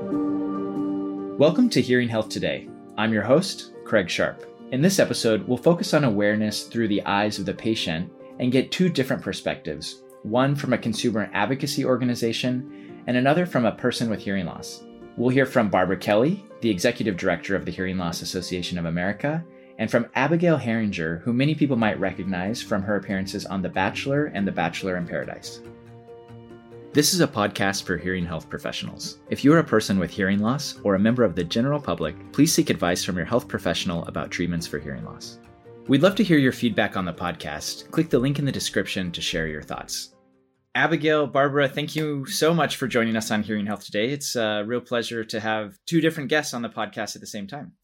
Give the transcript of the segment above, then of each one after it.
Welcome to Hearing Health Today. I'm your host, Craig Sharp. In this episode, we'll focus on awareness through the eyes of the patient and get two different perspectives one from a consumer advocacy organization and another from a person with hearing loss. We'll hear from Barbara Kelley, the executive director of the Hearing Loss Association of America, and from Abigail Heringer, who many people might recognize from her appearances on The Bachelor and The Bachelor in Paradise. This is a podcast for hearing health professionals. If you are a person with hearing loss or a member of the general public, please seek advice from your health professional about treatments for hearing loss. We'd love to hear your feedback on the podcast. Click the link in the description to share your thoughts. Abigail, Barbara, thank you so much for joining us on Hearing Health today. It's a real pleasure to have two different guests on the podcast at the same time.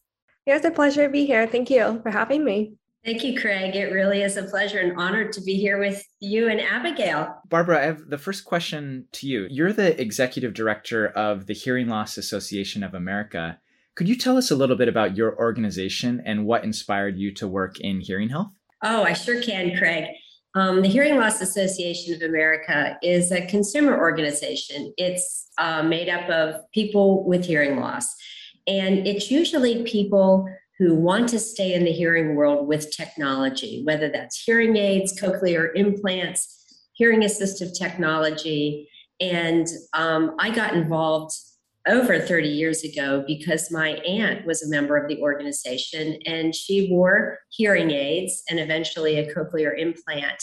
It's a pleasure to be here. Thank you for having me. Thank you, Craig. It really is a pleasure and honor to be here with you and Abigail. Barbara, I have the first question to you. You're the executive director of the Hearing Loss Association of America. Could you tell us a little bit about your organization and what inspired you to work in hearing health? Oh, I sure can, Craig. Um, the Hearing Loss Association of America is a consumer organization. It's uh, made up of people with hearing loss, and it's usually people who want to stay in the hearing world with technology, whether that's hearing aids, cochlear implants, hearing assistive technology. And um, I got involved over 30 years ago because my aunt was a member of the organization and she wore hearing aids and eventually a cochlear implant.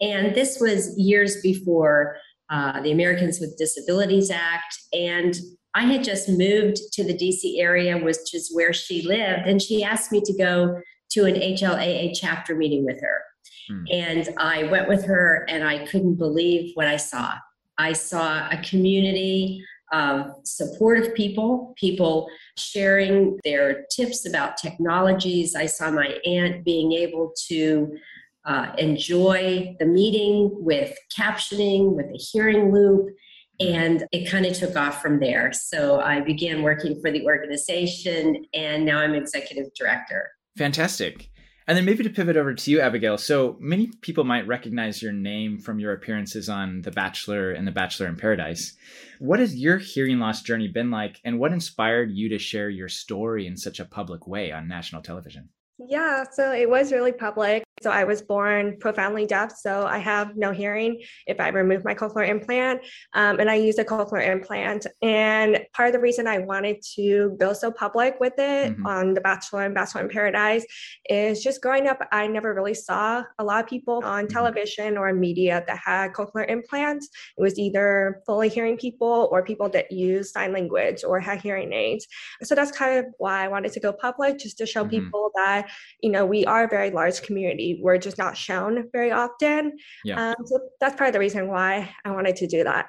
And this was years before uh, the Americans with Disabilities Act and I had just moved to the DC area, which is where she lived, and she asked me to go to an HLAA chapter meeting with her. Hmm. And I went with her, and I couldn't believe what I saw. I saw a community of supportive people, people sharing their tips about technologies. I saw my aunt being able to uh, enjoy the meeting with captioning, with a hearing loop. And it kind of took off from there. So I began working for the organization, and now I'm executive director. Fantastic. And then maybe to pivot over to you, Abigail. So many people might recognize your name from your appearances on The Bachelor and The Bachelor in Paradise. What has your hearing loss journey been like, and what inspired you to share your story in such a public way on national television? Yeah, so it was really public. So I was born profoundly deaf, so I have no hearing if I remove my cochlear implant. Um, and I use a cochlear implant. And part of the reason I wanted to go so public with it mm-hmm. on The Bachelor and Bachelor in Paradise is just growing up, I never really saw a lot of people on mm-hmm. television or media that had cochlear implants. It was either fully hearing people or people that use sign language or had hearing aids. So that's kind of why I wanted to go public, just to show mm-hmm. people that, you know, we are a very large community were just not shown very often. Yeah. Um, so that's part of the reason why I wanted to do that.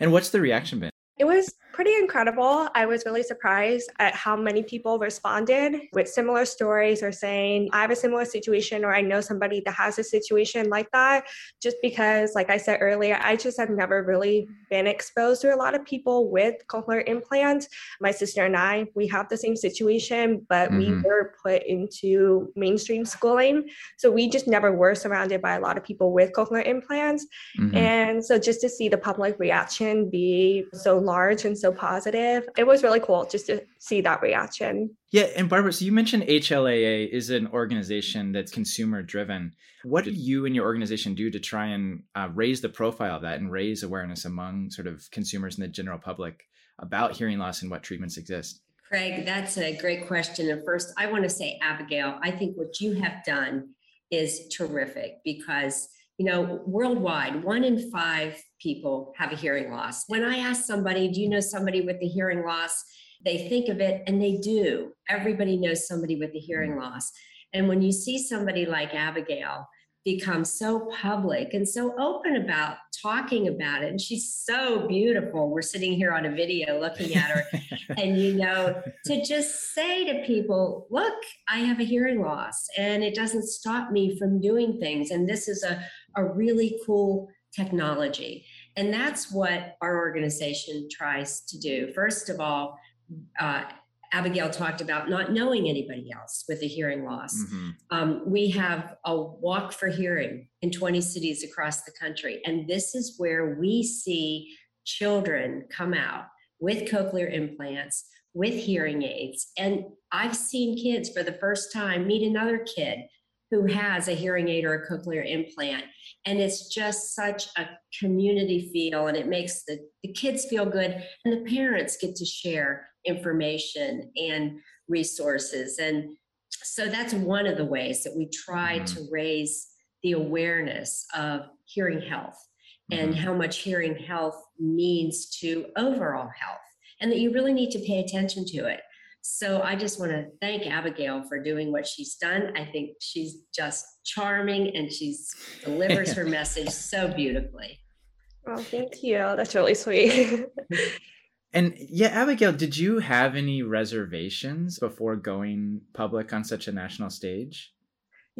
And what's the reaction been? It was pretty incredible. I was really surprised at how many people responded with similar stories or saying, I have a similar situation or I know somebody that has a situation like that. Just because, like I said earlier, I just have never really been exposed to a lot of people with cochlear implants. My sister and I, we have the same situation, but mm-hmm. we were put into mainstream schooling. So we just never were surrounded by a lot of people with cochlear implants. Mm-hmm. And so just to see the public reaction be so large and so so positive. It was really cool just to see that reaction. Yeah, and Barbara, so you mentioned HLAA is an organization that's consumer driven. What did you and your organization do to try and uh, raise the profile of that and raise awareness among sort of consumers and the general public about hearing loss and what treatments exist? Craig, that's a great question. And first, I want to say, Abigail, I think what you have done is terrific because you know, worldwide, one in five people have a hearing loss. When I ask somebody, do you know somebody with a hearing loss? They think of it and they do. Everybody knows somebody with a hearing loss. And when you see somebody like Abigail, become so public and so open about talking about it. And she's so beautiful. We're sitting here on a video looking at her. and, you know, to just say to people, look, I have a hearing loss and it doesn't stop me from doing things. And this is a, a really cool technology. And that's what our organization tries to do. First of all, uh, Abigail talked about not knowing anybody else with a hearing loss. Mm-hmm. Um, we have a walk for hearing in 20 cities across the country. And this is where we see children come out with cochlear implants, with hearing aids. And I've seen kids for the first time meet another kid who has a hearing aid or a cochlear implant. And it's just such a community feel, and it makes the, the kids feel good, and the parents get to share information and resources. And so that's one of the ways that we try mm-hmm. to raise the awareness of hearing health mm-hmm. and how much hearing health means to overall health, and that you really need to pay attention to it. So I just want to thank Abigail for doing what she's done. I think she's just charming and she delivers her message so beautifully. Oh, thank you. That's really sweet. and yeah, Abigail, did you have any reservations before going public on such a national stage?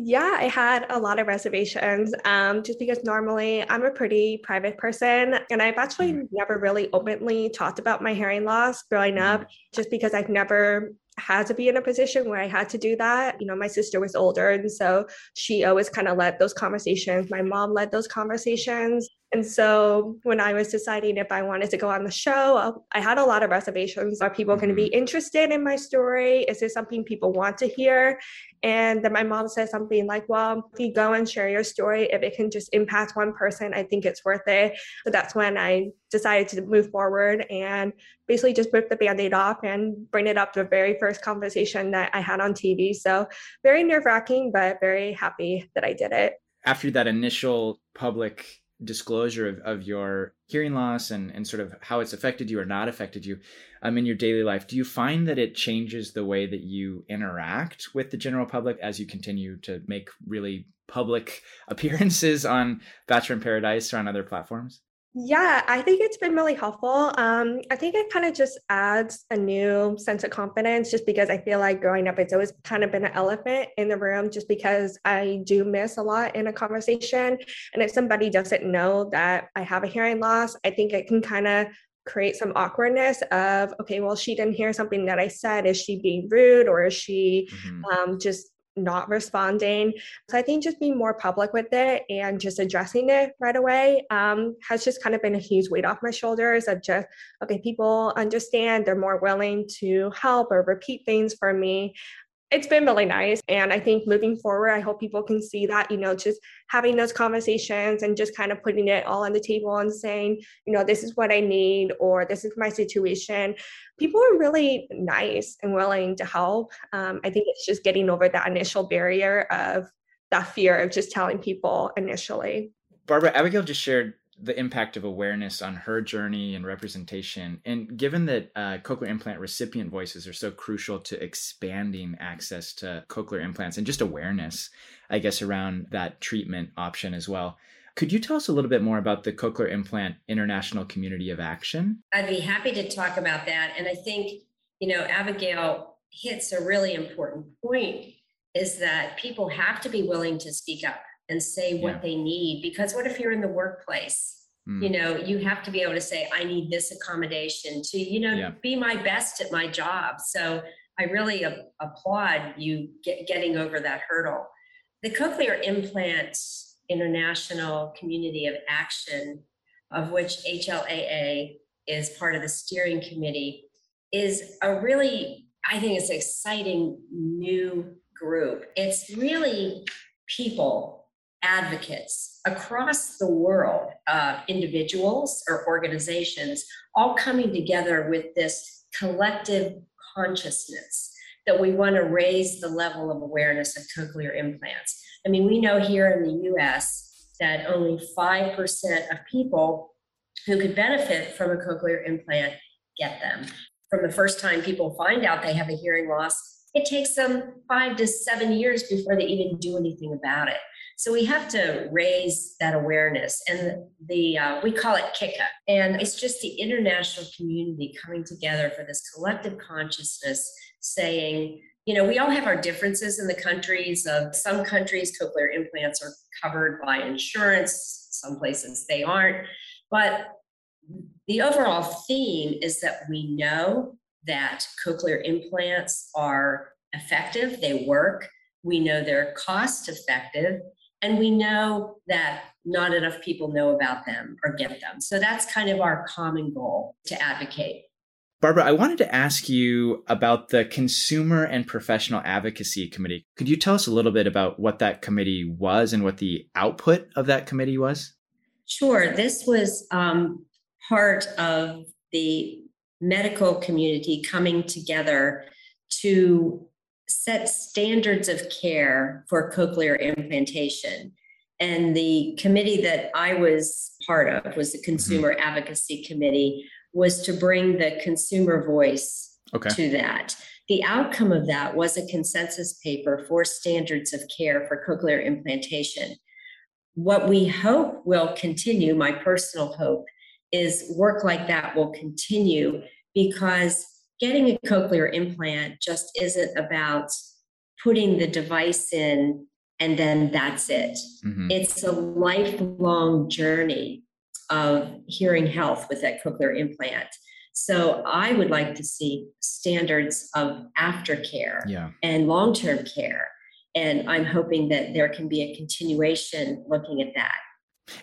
Yeah, I had a lot of reservations um, just because normally I'm a pretty private person and I've actually mm. never really openly talked about my hearing loss growing mm. up just because I've never had to be in a position where I had to do that. You know, my sister was older and so she always kind of led those conversations. My mom led those conversations. And so when I was deciding if I wanted to go on the show, I had a lot of reservations. Are people going to be mm-hmm. interested in my story? Is this something people want to hear? And then my mom said something like, well, if you go and share your story, if it can just impact one person, I think it's worth it. So that's when I decided to move forward and basically just rip the band aid off and bring it up to the very first conversation that I had on TV. So very nerve wracking, but very happy that I did it. After that initial public disclosure of, of your hearing loss and, and sort of how it's affected you or not affected you um, in your daily life, do you find that it changes the way that you interact with the general public as you continue to make really public appearances on Bachelor in Paradise or on other platforms? Yeah, I think it's been really helpful. Um, I think it kind of just adds a new sense of confidence just because I feel like growing up, it's always kind of been an elephant in the room just because I do miss a lot in a conversation. And if somebody doesn't know that I have a hearing loss, I think it can kind of create some awkwardness of okay well she didn't hear something that i said is she being rude or is she mm-hmm. um, just not responding. So I think just being more public with it and just addressing it right away um, has just kind of been a huge weight off my shoulders of just, okay, people understand, they're more willing to help or repeat things for me it's been really nice. And I think moving forward, I hope people can see that, you know, just having those conversations and just kind of putting it all on the table and saying, you know, this is what I need or this is my situation. People are really nice and willing to help. Um, I think it's just getting over that initial barrier of that fear of just telling people initially. Barbara, Abigail just shared the impact of awareness on her journey and representation. And given that uh, cochlear implant recipient voices are so crucial to expanding access to cochlear implants and just awareness, I guess, around that treatment option as well. Could you tell us a little bit more about the Cochlear Implant International Community of Action? I'd be happy to talk about that. And I think, you know, Abigail hits a really important point is that people have to be willing to speak up and say what yeah. they need because what if you're in the workplace mm. you know you have to be able to say i need this accommodation to you know yeah. be my best at my job so i really a- applaud you get, getting over that hurdle the cochlear implant international community of action of which hlaa is part of the steering committee is a really i think it's an exciting new group it's really people advocates across the world, uh, individuals or organizations, all coming together with this collective consciousness that we want to raise the level of awareness of cochlear implants. I mean, we know here in the US that only 5% of people who could benefit from a cochlear implant get them. From the first time people find out they have a hearing loss, it takes them five to seven years before they even do anything about it. So we have to raise that awareness, and the uh, we call it CIICA, and it's just the international community coming together for this collective consciousness, saying, you know, we all have our differences in the countries. Of some countries, cochlear implants are covered by insurance; some places they aren't. But the overall theme is that we know that cochlear implants are effective; they work. We know they're cost effective and we know that not enough people know about them or get them. So that's kind of our common goal to advocate. Barbara, I wanted to ask you about the Consumer and Professional Advocacy Committee. Could you tell us a little bit about what that committee was and what the output of that committee was? Sure. This was um, part of the medical community coming together to set standards of care for cochlear implantation. And the committee that I was part of was the mm-hmm. Consumer mm-hmm. Advocacy Committee, was to bring the consumer voice okay. to that. The outcome of that was a consensus paper for standards of care for cochlear implantation. What we hope will continue, my personal hope, is work like that will continue because getting a cochlear implant just isn't about putting the device in and then that's it. Mm-hmm. It's a lifelong journey of hearing health with that cochlear implant. So I would like to see standards of aftercare yeah. and long term care. And I'm hoping that there can be a continuation looking at that.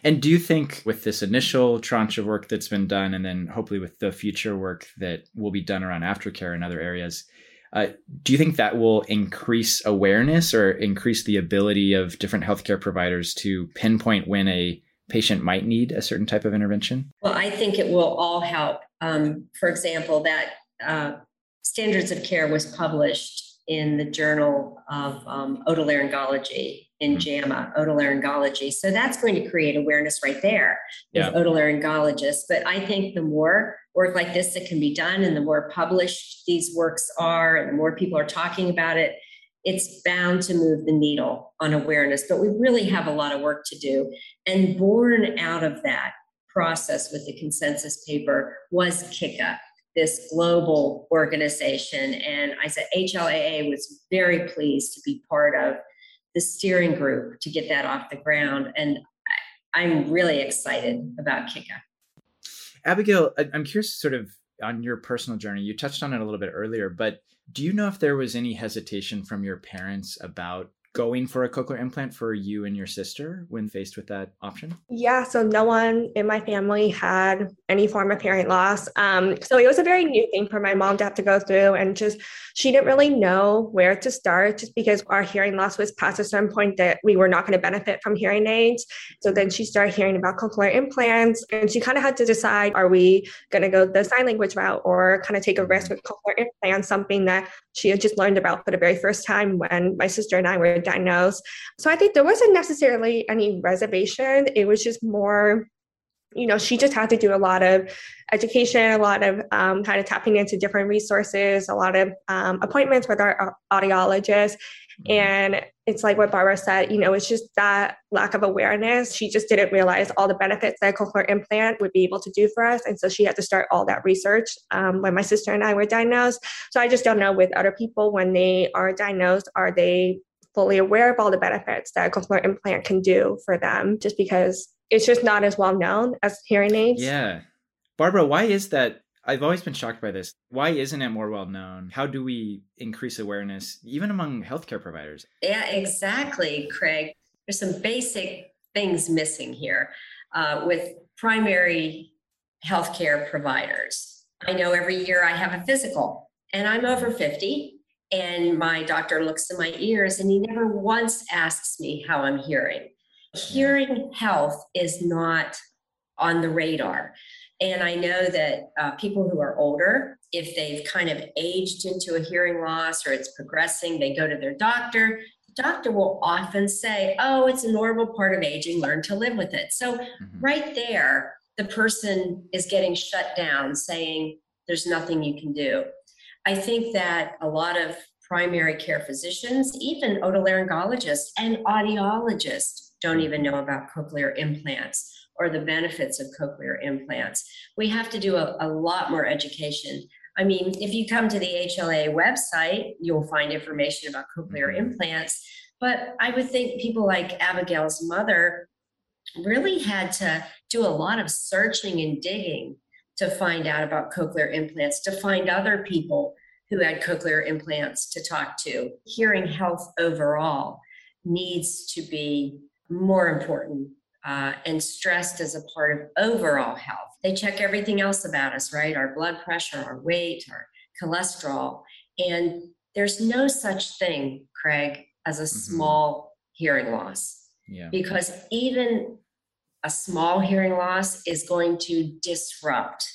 And do you think with this initial tranche of work that's been done, and then hopefully with the future work that will be done around aftercare and other areas, uh, do you think that will increase awareness or increase the ability of different healthcare providers to pinpoint when a patient might need a certain type of intervention? Well, I think it will all help. Um, for example, that uh, standards of care was published in the Journal of um, Otolaryngology in hmm. JAMA, otolaryngology. So that's going to create awareness right there with yeah. otolaryngologists. But I think the more work like this that can be done and the more published these works are and the more people are talking about it, it's bound to move the needle on awareness. But we really have a lot of work to do. And born out of that process with the consensus paper was CIICA, this global organization. And I said HLAA was very pleased to be part of the steering group to get that off the ground. And I'm really excited about CIICA. Abigail, I'm curious sort of on your personal journey. You touched on it a little bit earlier, but do you know if there was any hesitation from your parents about going for a cochlear implant for you and your sister when faced with that option? Yeah, so no one in my family had any form of hearing loss. Um, so it was a very new thing for my mom to have to go through, and just she didn't really know where to start just because our hearing loss was past a certain point that we were not going to benefit from hearing aids. So then she started hearing about cochlear implants, and she kind of had to decide are we going to go the sign language route or kind of take a risk with cochlear implants, something that she had just learned about for the very first time when my sister and I were diagnosed. So I think there wasn't necessarily any reservation. It was just more, you know, she just had to do a lot of education, a lot of um, kind of tapping into different resources, a lot of um, appointments with our audiologist. Mm-hmm. And it's like what Barbara said, you know, it's just that lack of awareness. She just didn't realize all the benefits that a cochlear implant would be able to do for us. And so she had to start all that research um, when my sister and I were diagnosed. So I just don't know with other people when they are diagnosed, are they fully aware of all the benefits that a cochlear implant can do for them just because it's just not as well known as hearing aids. Yeah. Barbara, why is that I've always been shocked by this. Why isn't it more well known? How do we increase awareness, even among healthcare providers? Yeah, exactly, Craig. There's some basic things missing here uh, with primary healthcare providers. I know every year I have a physical, and I'm over 50, and my doctor looks in my ears, and he never once asks me how I'm hearing. Hearing health is not on the radar. And I know that uh, people who are older, if they've kind of aged into a hearing loss or it's progressing, they go to their doctor. The doctor will often say, Oh, it's a normal part of aging, learn to live with it. So, mm-hmm. right there, the person is getting shut down, saying, There's nothing you can do. I think that a lot of primary care physicians, even otolaryngologists and audiologists, don't even know about cochlear implants or the benefits of cochlear implants. We have to do a, a lot more education. I mean, if you come to the HLA website, you'll find information about cochlear mm-hmm. implants. But I would think people like Abigail's mother really had to do a lot of searching and digging to find out about cochlear implants, to find other people who had cochlear implants to talk to. Hearing health overall needs to be more important uh, and stressed as a part of overall health. they check everything else about us, right? Our blood pressure, our weight, our cholesterol. And there's no such thing, Craig, as a mm-hmm. small hearing loss. Yeah. Because even a small hearing loss is going to disrupt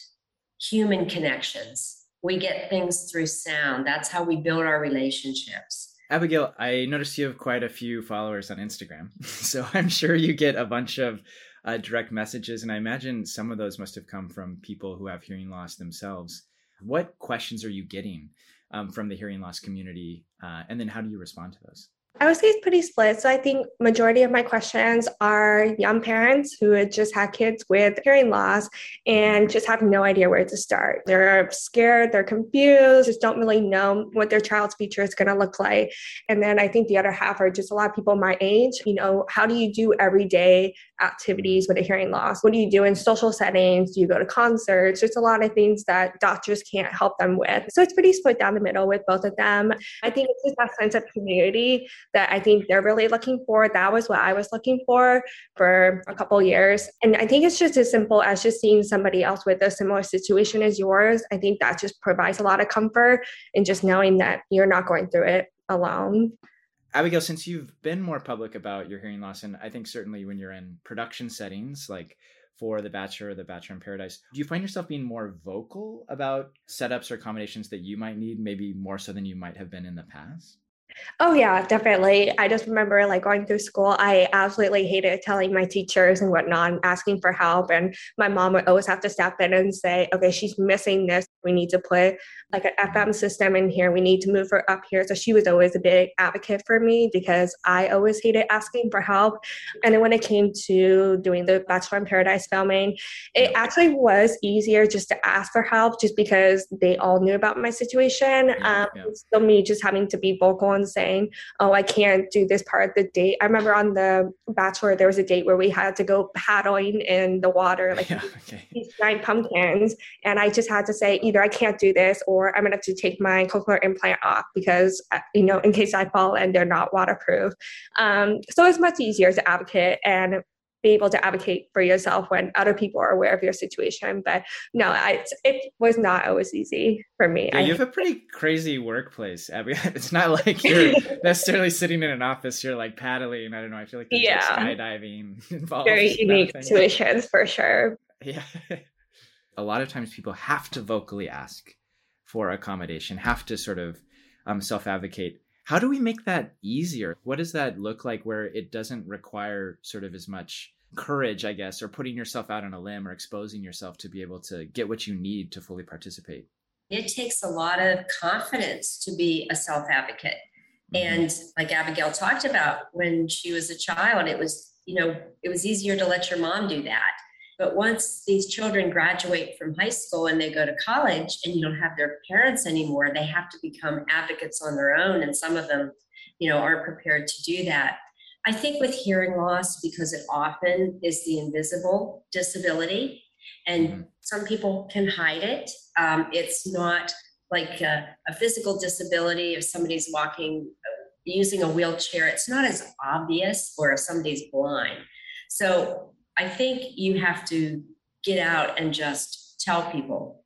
human connections. We get things through sound. That's how we build our relationships. Abigail, I noticed you have quite a few followers on Instagram. So I'm sure you get a bunch of uh, direct messages. And I imagine some of those must have come from people who have hearing loss themselves. What questions are you getting um, from the hearing loss community? Uh, and then how do you respond to those? I would say it's pretty split. So I think majority of my questions are young parents who just had kids with hearing loss and just have no idea where to start. They're scared, they're confused, just don't really know what their child's future is going to look like. And then I think the other half are just a lot of people my age. You know, how do you do everyday activities with a hearing loss? What do you do in social settings? Do you go to concerts? There's a lot of things that doctors can't help them with. So it's pretty split down the middle with both of them. I think it's just that sense of community that I think they're really looking for. That was what I was looking for for a couple years. And I think it's just as simple as just seeing somebody else with a similar situation as yours. I think that just provides a lot of comfort and just knowing that you're not going through it alone. Abigail, since you've been more public about your hearing loss, and I think certainly when you're in production settings, like for The Bachelor or The Bachelor in Paradise, do you find yourself being more vocal about setups or accommodations that you might need, maybe more so than you might have been in the past? Oh yeah, definitely. I just remember like going through school, I absolutely hated telling my teachers and whatnot, and asking for help. And my mom would always have to step in and say, "Okay, she's missing this. We need to put like an FM system in here. We need to move her up here." So she was always a big advocate for me because I always hated asking for help. And then when it came to doing the Bachelor in Paradise filming, it actually was easier just to ask for help, just because they all knew about my situation. Yeah, um, yeah. So me just having to be vocal and saying, "Oh, I can't do this part of the date." I remember on the Bachelor, there was a date where we had to go paddling in the water, like yeah, okay. these giant pumpkins, and I just had to say either I can't do this or I'm gonna have to take my cochlear implant off because uh, you know in case I fall and they're not waterproof. Um, so it's much easier to advocate and be able to advocate for yourself when other people are aware of your situation. But no, I, it was not always easy for me. Yeah, you have a pretty crazy workplace, Abby. It's not like you're necessarily sitting in an office. You're like paddling. I don't know. I feel like there's yeah. like skydiving involved. Very unique situations for sure. Yeah. A lot of times people have to vocally ask for accommodation, have to sort of um, self advocate how do we make that easier? What does that look like where it doesn't require sort of as much courage, I guess, or putting yourself out on a limb or exposing yourself to be able to get what you need to fully participate? It takes a lot of confidence to be a self advocate. Mm-hmm. And like Abigail talked about, when she was a child, it was, you know, it was easier to let your mom do that. But once these children graduate from high school and they go to college and you don't have their parents anymore, they have to become advocates on their own. And some of them, you know, aren't prepared to do that. I think with hearing loss, because it often is the invisible disability, and mm-hmm. some people can hide it. Um, it's not like a, a, physical disability if somebody's walking using a wheelchair, it's not as obvious, or if somebody's blind. So I think you have to get out and just tell people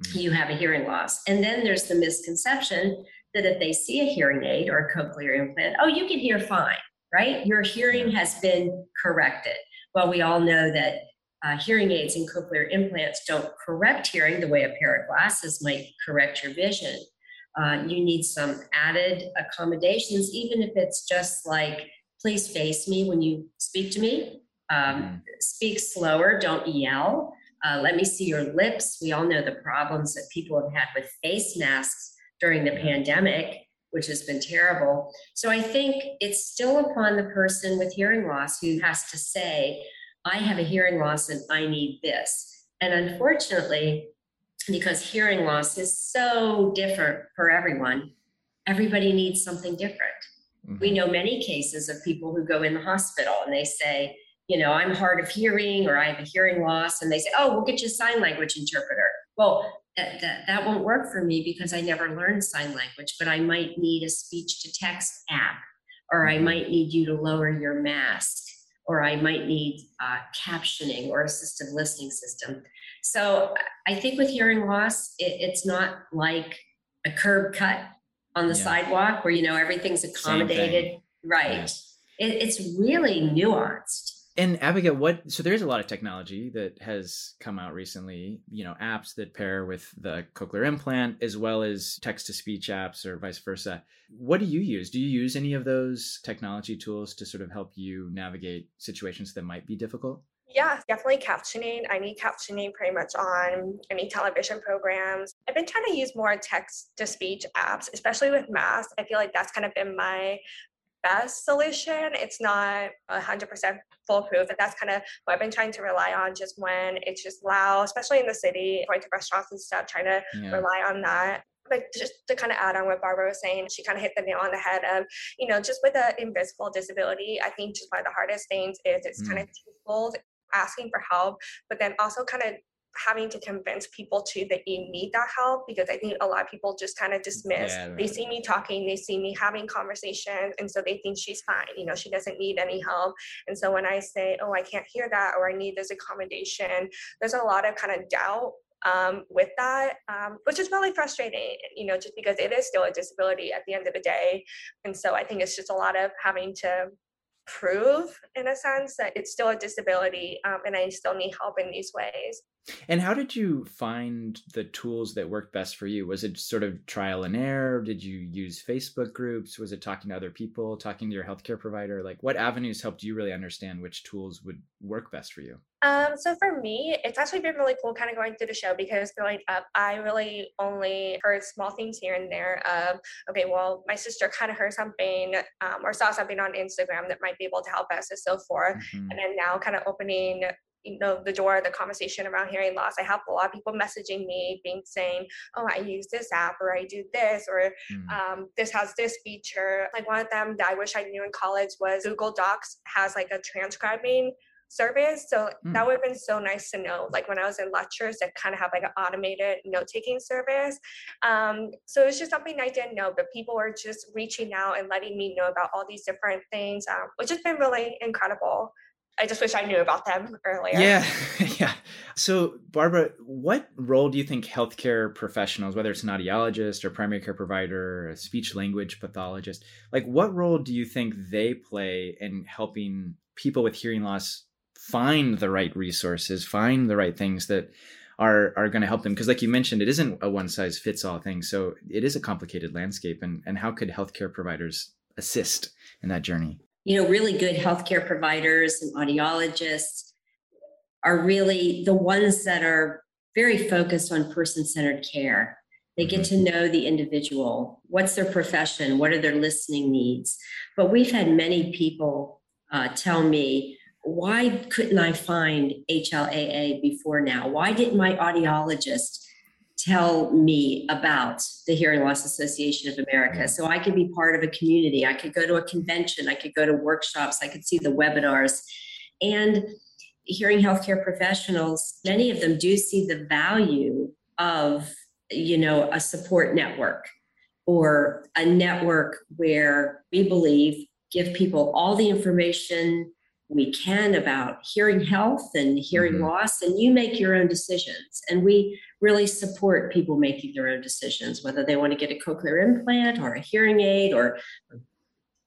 mm-hmm. you have a hearing loss. And then there's the misconception that if they see a hearing aid or a cochlear implant, oh, you can hear fine, right? Your hearing has been corrected. Well, we all know that uh, hearing aids and cochlear implants don't correct hearing the way a pair of glasses might correct your vision. Uh, you need some added accommodations, even if it's just like, please face me when you speak to me um, mm-hmm. speak slower, don't yell. Uh, let me see your lips. We all know the problems that people have had with face masks during the pandemic, which has been terrible. So I think it's still upon the person with hearing loss who has to say, I have a hearing loss and I need this. And unfortunately, because hearing loss is so different for everyone, everybody needs something different. Mm-hmm. We know many cases of people who go in the hospital and they say, you know, I'm hard of hearing or I have a hearing loss. And they say, oh, we'll get you a sign language interpreter. Well, that, that, that won't work for me because I never learned sign language, but I might need a speech to text app, or I mm-hmm. might need you to lower your mask, or I might need uh, captioning or assistive listening system. So I think with hearing loss, it, it's not like a curb cut on the yeah. sidewalk where you know everything's accommodated. Right. Yeah. It, it's really nuanced. And Abigail, what so there's a lot of technology that has come out recently, you know, apps that pair with the cochlear implant as well as text to speech apps or vice versa. What do you use? Do you use any of those technology tools to sort of help you navigate situations that might be difficult? Yeah, definitely captioning. I need captioning pretty much on any television programs. I've been trying to use more text to speech apps, especially with math. I feel like that's kind of been my best solution. It's not 100% foolproof. And that's kind of what I've been trying to rely on just when it's just loud, especially in the city, going to restaurants and stuff, trying to yeah. rely on that but just to kind of add on what Barbara was saying, she kind of hit the nail on the head of, you know, just with an invisible disability, I think just one of the hardest things is it's mm. kind of twofold asking for help, but then also kind of having to convince people to that you need that help because I think a lot of people just kind of dismiss. Yeah, right. They see me talking, they see me having conversations, and so they think she's fine. You know, she doesn't need any help. And so when I say, "Oh, I can't hear that," or "I need this accommodation," there's a lot of kind of doubt um, with that, um, which is really frustrating, you know, just because it is still a disability at the end of the day. And so I think it's just a lot of having to prove in a sense that it's still a disability um, and I still need help in these ways. And how did you find the tools that worked best for you? Was it sort of trial and error? Did you use Facebook groups? Was it talking to other people, talking to your healthcare provider? Like what avenues helped you really understand which tools would work best for you? Um, so for me, it's actually been really cool kind of going through the show because growing up, I really only heard small things here and there of, okay, well, my sister kind of heard something um, or saw something on Instagram that might be able to help us and so forth. Mm-hmm. And then now kind of opening you know the door the conversation around hearing loss i have a lot of people messaging me being saying oh i use this app or i do this or mm. um, this has this feature like one of them that i wish i knew in college was google docs has like a transcribing service so mm. that would have been so nice to know like when i was in lectures that kind of have like an automated note-taking service um, so it's just something i didn't know but people were just reaching out and letting me know about all these different things um, which has been really incredible I just wish I knew about them earlier. Yeah, yeah. So, Barbara, what role do you think healthcare professionals, whether it's an audiologist or primary care provider, a speech language pathologist, like what role do you think they play in helping people with hearing loss find the right resources, find the right things that are are going to help them? Because, like you mentioned, it isn't a one size fits all thing. So, it is a complicated landscape, and and how could healthcare providers assist in that journey? you know, really good healthcare providers and audiologists are really the ones that are very focused on person centered care. They get to mm-hmm. know the individual. What's their profession? What are their listening needs? But we've had many people uh, tell me, why couldn't I find HLAA before now? Why didn't my audiologist tell me about the Hearing Loss Association of America. So I could be part of a community. I could go to a convention. I could go to workshops. I could see the webinars. And hearing healthcare professionals, many of them do see the value of, you know, a support network or a network where we believe give people all the information we can about hearing health and hearing mm-hmm. loss and you make your own decisions. And we really support people making their own decisions whether they want to get a cochlear implant or a hearing aid or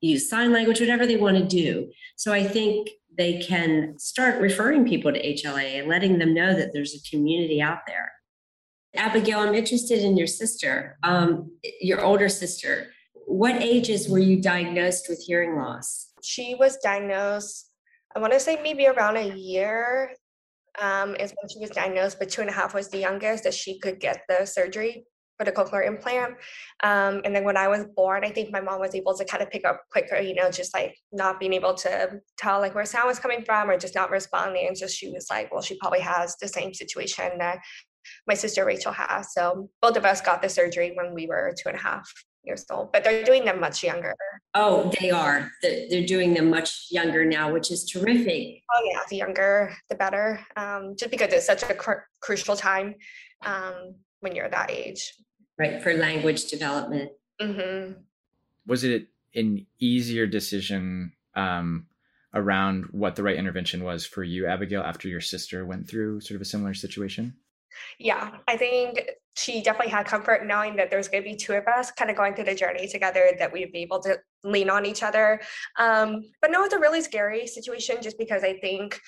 use sign language whatever they want to do. So i think they can start referring people to hla and letting them know that there's a community out there. Abigail i'm interested in your sister um, your older sister. What ages were you diagnosed with hearing loss? She was diagnosed I want to say maybe around a year um, is when she was diagnosed, but two and a half was the youngest that she could get the surgery for the cochlear implant. Um, and then when I was born, I think my mom was able to kind of pick up quicker, you know, just like not being able to tell like where sound was coming from or just not responding. And just she was like, well, she probably has the same situation that my sister Rachel has. So both of us got the surgery when we were two and a half years old, but they're doing them much younger. Oh, they are. They're doing them much younger now, which is terrific. Oh, yeah. The younger, the better. Um, just because it's such a cr- crucial time um, when you're that age. Right. For language development. Mm-hmm. Was it an easier decision um, around what the right intervention was for you, Abigail, after your sister went through sort of a similar situation? Yeah, I think she definitely had comfort knowing that there's going to be two of us kind of going through the journey together, that we'd be able to lean on each other. Um, but no, it's a really scary situation just because I think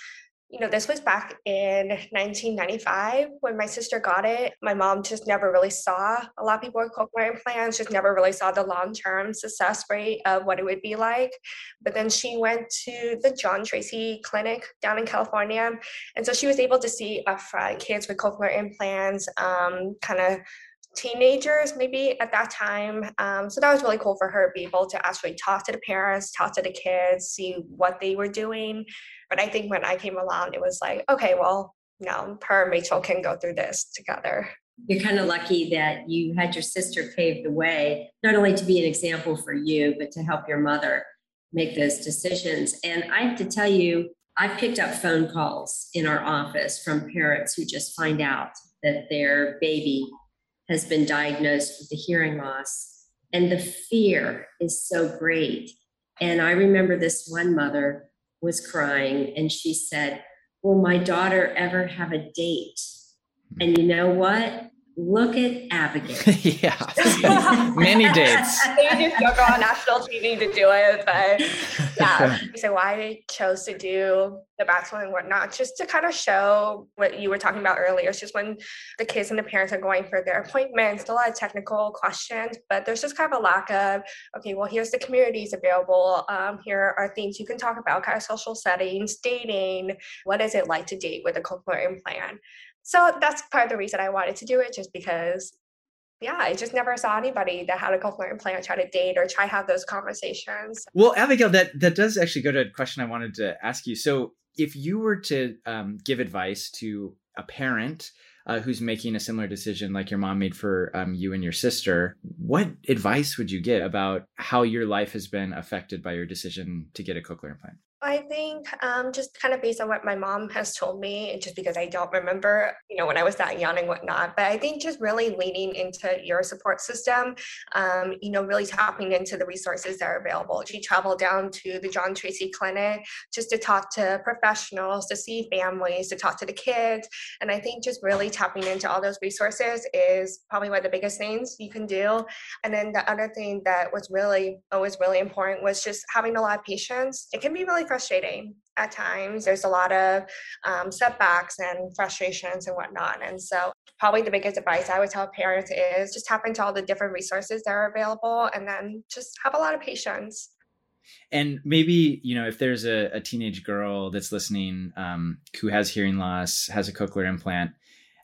you know, this was back in 1995 when my sister got it. My mom just never really saw a lot of people with cochlear implants, just never really saw the long term success rate of what it would be like. But then she went to the John Tracy Clinic down in California. And so she was able to see upfront kids with cochlear implants, um, kind of teenagers maybe at that time. Um, so that was really cool for her to be able to actually talk to the parents, talk to the kids, see what they were doing. But I think when I came along, it was like, okay, well, no, her and Rachel can go through this together. You're kind of lucky that you had your sister pave the way, not only to be an example for you, but to help your mother make those decisions. And I have to tell you, I've picked up phone calls in our office from parents who just find out that their baby has been diagnosed with the hearing loss. And the fear is so great. And I remember this one mother was crying and she said, Will my daughter ever have a date? And you know what? Look at Abigail. yeah, many dates. they just go on national TV to do it, but yeah. so why I chose to do the backstory and whatnot, just to kind of show what you were talking about earlier. It's just when the kids and the parents are going for their appointments, a lot of technical questions, but there's just kind of a lack of, okay, well, here's the communities available. Um, here are things you can talk about, kind of social settings, dating. What is it like to date with a cochlear implant? So that's part of the reason I wanted to do it, just because, yeah, I just never saw anybody that had a cochlear implant or try to date or try have those conversations. Well, Abigail, that that does actually go to a question I wanted to ask you. So, if you were to um, give advice to a parent uh, who's making a similar decision like your mom made for um, you and your sister, what advice would you get about how your life has been affected by your decision to get a cochlear implant? I think um, just kind of based on what my mom has told me, just because I don't remember, you know, when I was that young and whatnot. But I think just really leaning into your support system, um, you know, really tapping into the resources that are available. She traveled down to the John Tracy Clinic just to talk to professionals, to see families, to talk to the kids. And I think just really tapping into all those resources is probably one of the biggest things you can do. And then the other thing that was really always really important was just having a lot of patience. It can be really frustrating at times. There's a lot of um, setbacks and frustrations and whatnot. And so, probably the biggest advice I would tell parents is just tap into all the different resources that are available and then just have a lot of patience. And maybe, you know, if there's a, a teenage girl that's listening um, who has hearing loss, has a cochlear implant,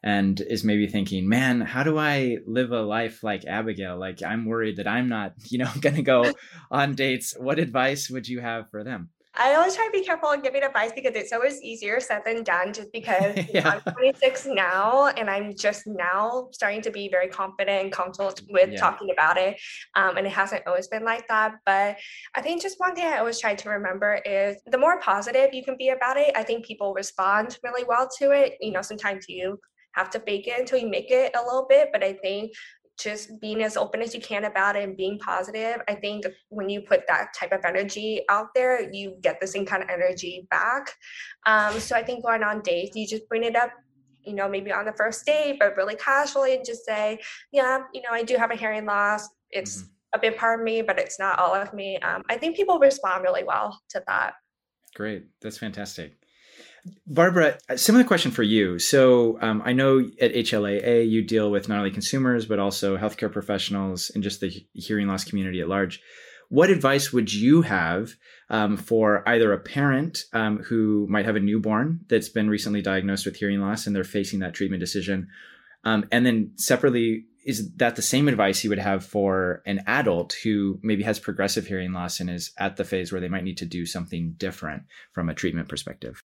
and is maybe thinking, man, how do I live a life like Abigail? Like, I'm worried that I'm not, you know, going to go on dates. What advice would you have for them? I always try to be careful giving advice because it's always easier said than done just because yeah. I'm 26 now and I'm just now starting to be very confident and comfortable with yeah. talking about it. Um, and it hasn't always been like that. But I think just one thing I always try to remember is the more positive you can be about it, I think people respond really well to it. You know, sometimes you have to fake it until you make it a little bit. But I think just being as open as you can about it and being positive. I think when you put that type of energy out there, you get the same kind of energy back. Um, so I think going on dates, you just bring it up, you know, maybe on the first date, but really casually and just say, yeah, you know, I do have a hearing loss. It's mm-hmm. a big part of me, but it's not all of me. Um, I think people respond really well to that. Great. That's fantastic. Barbara, similar question for you. So um, I know at HLAA you deal with not only consumers but also healthcare professionals and just the hearing loss community at large. What advice would you have um, for either a parent um, who might have a newborn that's been recently diagnosed with hearing loss and they're facing that treatment decision, um, and then separately, is that the same advice you would have for an adult who maybe has progressive hearing loss and is at the phase where they might need to do something different from a treatment perspective?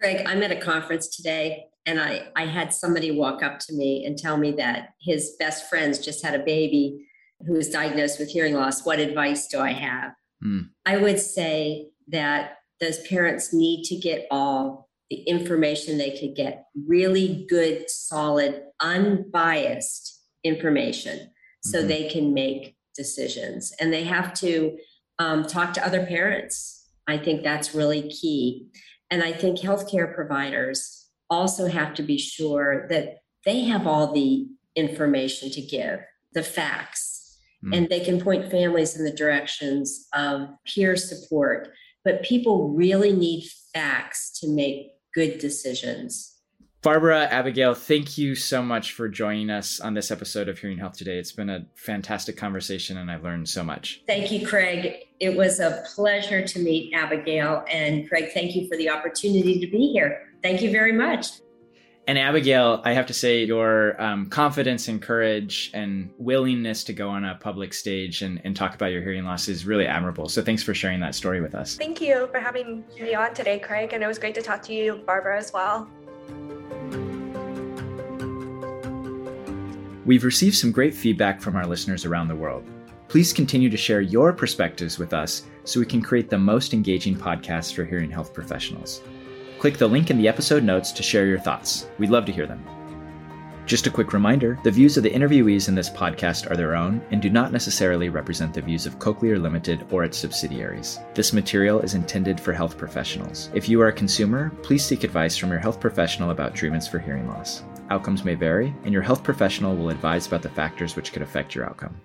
Craig, I'm at a conference today and I, I had somebody walk up to me and tell me that his best friends just had a baby who was diagnosed with hearing loss. What advice do I have? Mm. I would say that those parents need to get all the information they could get really good, solid, unbiased information so mm-hmm. they can make decisions. And they have to um, talk to other parents. I think that's really key. And I think healthcare providers also have to be sure that they have all the information to give, the facts, mm. and they can point families in the directions of peer support. But people really need facts to make good decisions. Barbara, Abigail, thank you so much for joining us on this episode of Hearing Health today. It's been a fantastic conversation and I've learned so much. Thank you, Craig. It was a pleasure to meet Abigail. And Craig, thank you for the opportunity to be here. Thank you very much. And Abigail, I have to say, your um, confidence and courage and willingness to go on a public stage and, and talk about your hearing loss is really admirable. So thanks for sharing that story with us. Thank you for having me on today, Craig. And it was great to talk to you, Barbara, as well. We've received some great feedback from our listeners around the world. Please continue to share your perspectives with us so we can create the most engaging podcast for hearing health professionals. Click the link in the episode notes to share your thoughts. We'd love to hear them. Just a quick reminder the views of the interviewees in this podcast are their own and do not necessarily represent the views of Cochlear Limited or its subsidiaries. This material is intended for health professionals. If you are a consumer, please seek advice from your health professional about treatments for hearing loss outcomes may vary, and your health professional will advise about the factors which could affect your outcome.